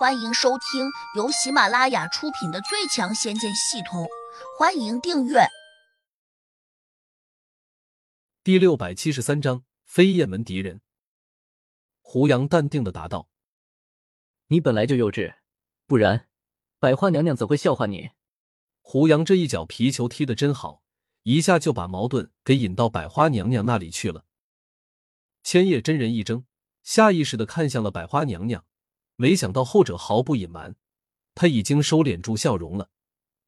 欢迎收听由喜马拉雅出品的《最强仙剑系统》，欢迎订阅。第六百七十三章：飞燕门敌人。胡杨淡定的答道：“你本来就幼稚，不然百花娘娘怎会笑话你？”胡杨这一脚皮球踢得真好，一下就把矛盾给引到百花娘娘那里去了。千叶真人一怔，下意识的看向了百花娘娘。没想到后者毫不隐瞒，他已经收敛住笑容了，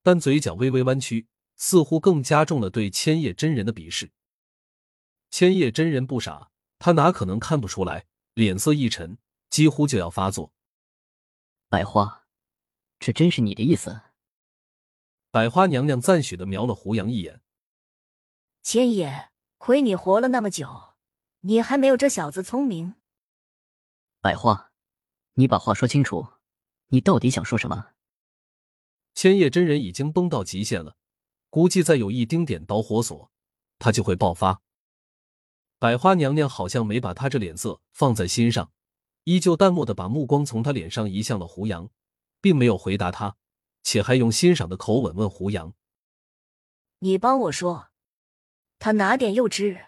但嘴角微微弯曲，似乎更加重了对千叶真人的鄙视。千叶真人不傻，他哪可能看不出来？脸色一沉，几乎就要发作。百花，这真是你的意思？百花娘娘赞许的瞄了胡杨一眼。千叶，亏你活了那么久，你还没有这小子聪明。百花。你把话说清楚，你到底想说什么？千叶真人已经崩到极限了，估计再有一丁点导火索，他就会爆发。百花娘娘好像没把他这脸色放在心上，依旧淡漠的把目光从他脸上移向了胡杨，并没有回答他，且还用欣赏的口吻问胡杨：“你帮我说，他哪点幼稚？”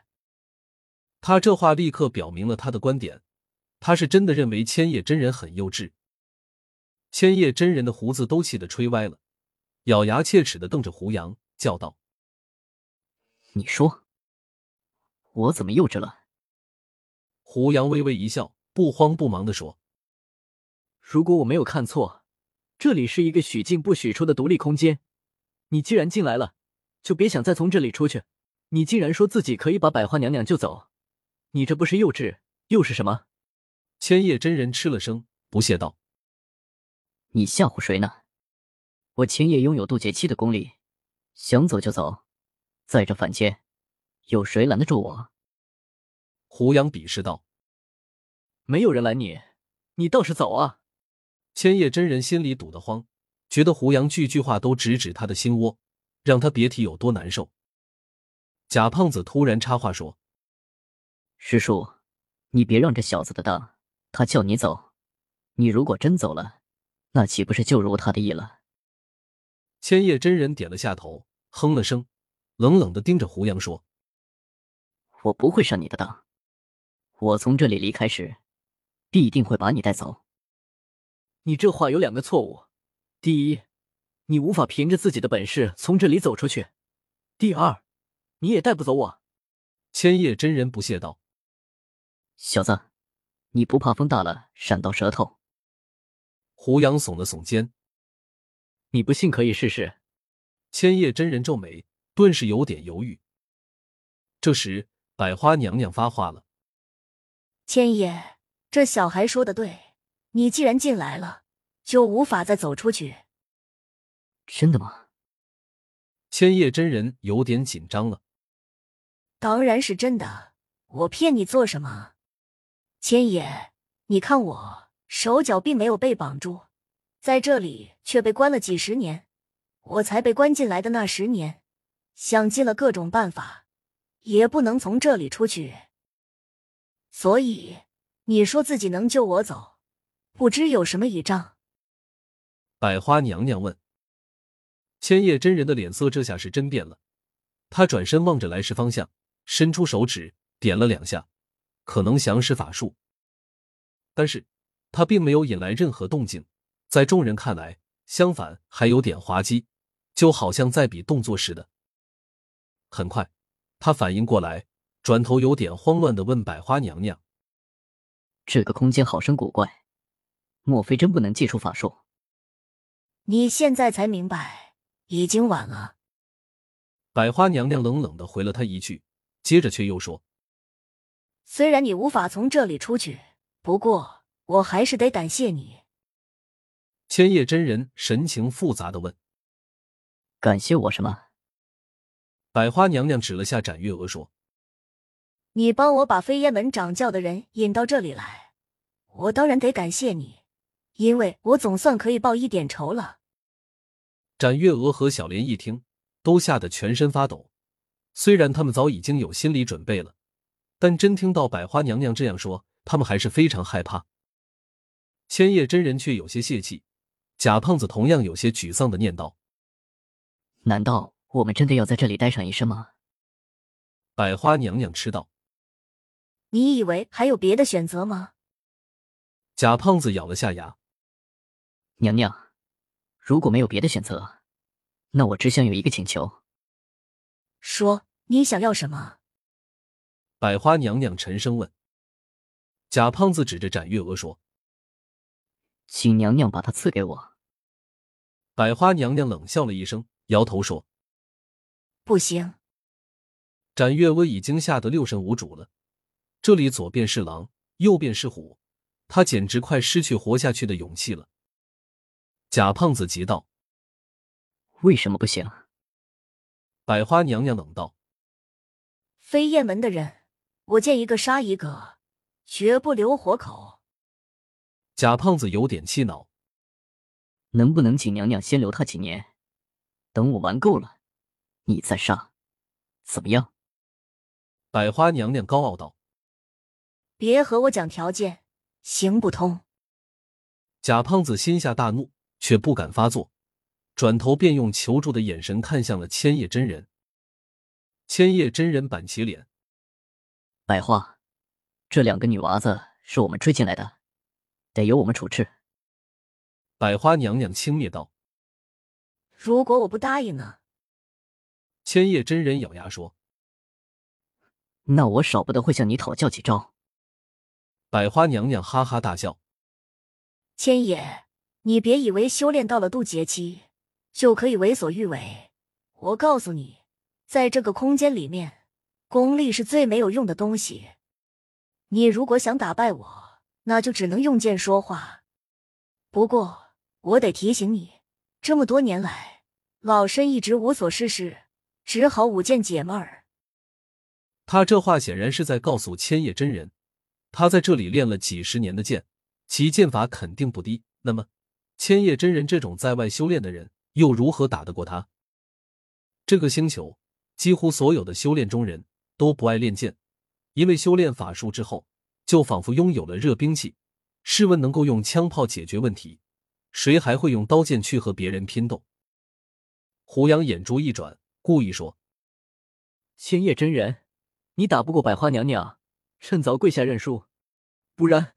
他这话立刻表明了他的观点。他是真的认为千叶真人很幼稚。千叶真人的胡子都气得吹歪了，咬牙切齿的瞪着胡杨，叫道：“你说，我怎么幼稚了？”胡杨微微一笑，不慌不忙的说：“如果我没有看错，这里是一个许进不许出的独立空间。你既然进来了，就别想再从这里出去。你竟然说自己可以把百花娘娘救走，你这不是幼稚又是什么？”千叶真人吃了声，不屑道：“你吓唬谁呢？我千叶拥有渡劫期的功力，想走就走，在这凡间，有谁拦得住我？”胡杨鄙视道：“没有人拦你，你倒是走啊！”千叶真人心里堵得慌，觉得胡杨句句话都直指他的心窝，让他别提有多难受。贾胖子突然插话说：“师叔，你别让这小子的当。”他叫你走，你如果真走了，那岂不是就如他的意了？千叶真人点了下头，哼了声，冷冷的盯着胡杨说：“我不会上你的当。我从这里离开时，必定会把你带走。你这话有两个错误：第一，你无法凭着自己的本事从这里走出去；第二，你也带不走我。”千叶真人不屑道：“小子。”你不怕风大了闪到舌头？胡杨耸了耸肩。你不信可以试试。千叶真人皱眉，顿时有点犹豫。这时，百花娘娘发话了：“千叶，这小孩说的对，你既然进来了，就无法再走出去。”真的吗？千叶真人有点紧张了。当然是真的，我骗你做什么？千野，你看我手脚并没有被绑住，在这里却被关了几十年。我才被关进来的那十年，想尽了各种办法，也不能从这里出去。所以你说自己能救我走，不知有什么倚仗？百花娘娘问。千叶真人的脸色这下是真变了，他转身望着来时方向，伸出手指点了两下。可能想使法术，但是他并没有引来任何动静，在众人看来，相反还有点滑稽，就好像在比动作似的。很快，他反应过来，转头有点慌乱的问百花娘娘：“这个空间好生古怪，莫非真不能借出法术？”你现在才明白，已经晚了。百花娘娘冷冷的回了他一句，接着却又说。虽然你无法从这里出去，不过我还是得感谢你。千叶真人神情复杂的问：“感谢我什么？”百花娘娘指了下展月娥说：“你帮我把飞燕门掌教的人引到这里来，我当然得感谢你，因为我总算可以报一点仇了。”展月娥和小莲一听，都吓得全身发抖。虽然他们早已经有心理准备了。但真听到百花娘娘这样说，他们还是非常害怕。千叶真人却有些泄气，贾胖子同样有些沮丧的念道：“难道我们真的要在这里待上一生吗？”百花娘娘吃道：“你以为还有别的选择吗？”贾胖子咬了下牙：“娘娘，如果没有别的选择，那我只想有一个请求。”说：“你想要什么？”百花娘娘沉声问。贾胖子指着展月娥说：“请娘娘把她赐给我。”百花娘娘冷笑了一声，摇头说：“不行。”展月娥已经吓得六神无主了，这里左边是狼，右边是虎，她简直快失去活下去的勇气了。贾胖子急道：“为什么不行？”百花娘娘冷道：“飞燕门的人，我见一个杀一个，绝不留活口。”贾胖子有点气恼：“能不能请娘娘先留他几年，等我玩够了，你再杀，怎么样？”百花娘娘高傲道：“别和我讲条件，行不通。”贾胖子心下大怒，却不敢发作。转头便用求助的眼神看向了千叶真人。千叶真人板起脸：“百花，这两个女娃子是我们追进来的，得由我们处置。”百花娘娘轻蔑道：“如果我不答应呢？”千叶真人咬牙说：“那我少不得会向你讨教几招。”百花娘娘哈哈大笑：“千叶，你别以为修炼到了渡劫期。”就可以为所欲为。我告诉你，在这个空间里面，功力是最没有用的东西。你如果想打败我，那就只能用剑说话。不过，我得提醒你，这么多年来，老身一直无所事事，只好舞剑解闷儿。他这话显然是在告诉千叶真人，他在这里练了几十年的剑，其剑法肯定不低。那么，千叶真人这种在外修炼的人。又如何打得过他？这个星球几乎所有的修炼中人都不爱练剑，因为修炼法术之后，就仿佛拥有了热兵器。试问，能够用枪炮解决问题，谁还会用刀剑去和别人拼斗？胡杨眼珠一转，故意说：“千叶真人，你打不过百花娘娘，趁早跪下认输，不然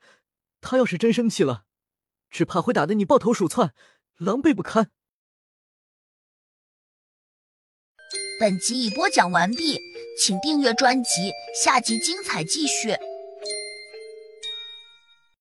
她要是真生气了，只怕会打得你抱头鼠窜，狼狈不堪。”本集已播讲完毕，请订阅专辑，下集精彩继续。